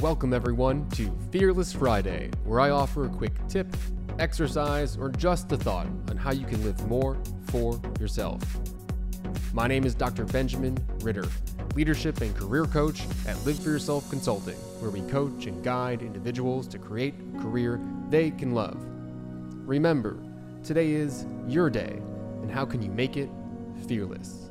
Welcome, everyone, to Fearless Friday, where I offer a quick tip, exercise, or just a thought on how you can live more for yourself. My name is Dr. Benjamin Ritter, leadership and career coach at Live for Yourself Consulting, where we coach and guide individuals to create a career they can love. Remember, today is your day, and how can you make it fearless?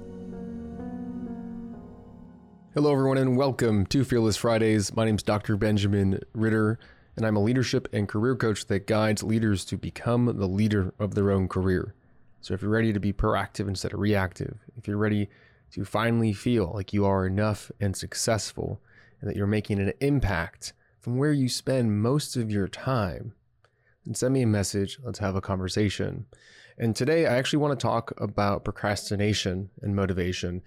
Hello, everyone, and welcome to Fearless Fridays. My name is Dr. Benjamin Ritter, and I'm a leadership and career coach that guides leaders to become the leader of their own career. So, if you're ready to be proactive instead of reactive, if you're ready to finally feel like you are enough and successful, and that you're making an impact from where you spend most of your time, then send me a message. Let's have a conversation. And today, I actually want to talk about procrastination and motivation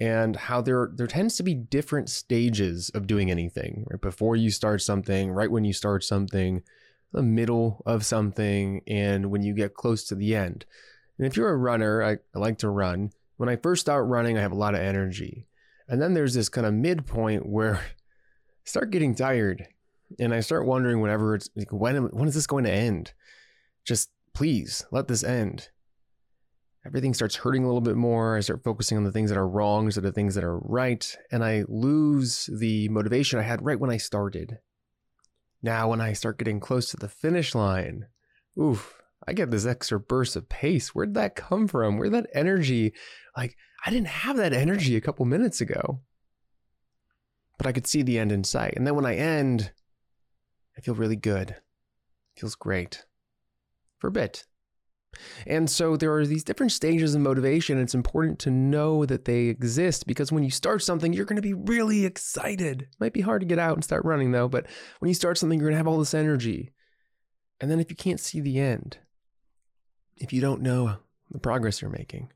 and how there there tends to be different stages of doing anything right? Before you start something right when you start something the middle of something and when you get close to the end. And if you're a runner I, I like to run. When i first start running i have a lot of energy. And then there's this kind of midpoint where i start getting tired and i start wondering whenever it's like when when is this going to end? Just please let this end everything starts hurting a little bit more. I start focusing on the things that are wrong instead of things that are right. And I lose the motivation I had right when I started. Now, when I start getting close to the finish line, oof, I get this extra burst of pace. Where'd that come from? Where'd that energy? Like, I didn't have that energy a couple minutes ago, but I could see the end in sight. And then when I end, I feel really good. It feels great for a bit. And so there are these different stages of motivation. It's important to know that they exist because when you start something, you're going to be really excited. It might be hard to get out and start running though, but when you start something, you're going to have all this energy. And then if you can't see the end, if you don't know the progress you're making,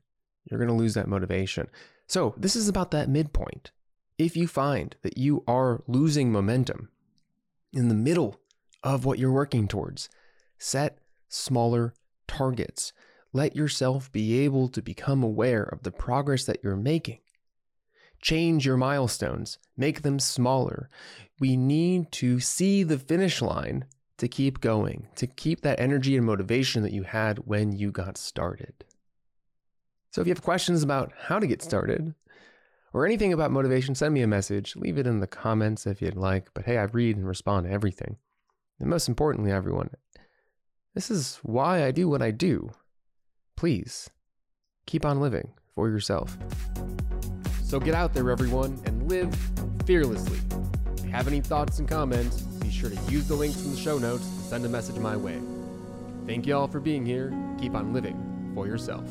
you're going to lose that motivation. So this is about that midpoint. If you find that you are losing momentum in the middle of what you're working towards, set smaller targets. Let yourself be able to become aware of the progress that you're making. Change your milestones, make them smaller. We need to see the finish line to keep going, to keep that energy and motivation that you had when you got started. So if you have questions about how to get started or anything about motivation, send me a message. Leave it in the comments if you'd like. But hey, I read and respond to everything. And most importantly, everyone, this is why I do what I do. Please, keep on living for yourself. So get out there, everyone, and live fearlessly. If you have any thoughts and comments, be sure to use the links in the show notes to send a message my way. Thank you all for being here. Keep on living for yourself.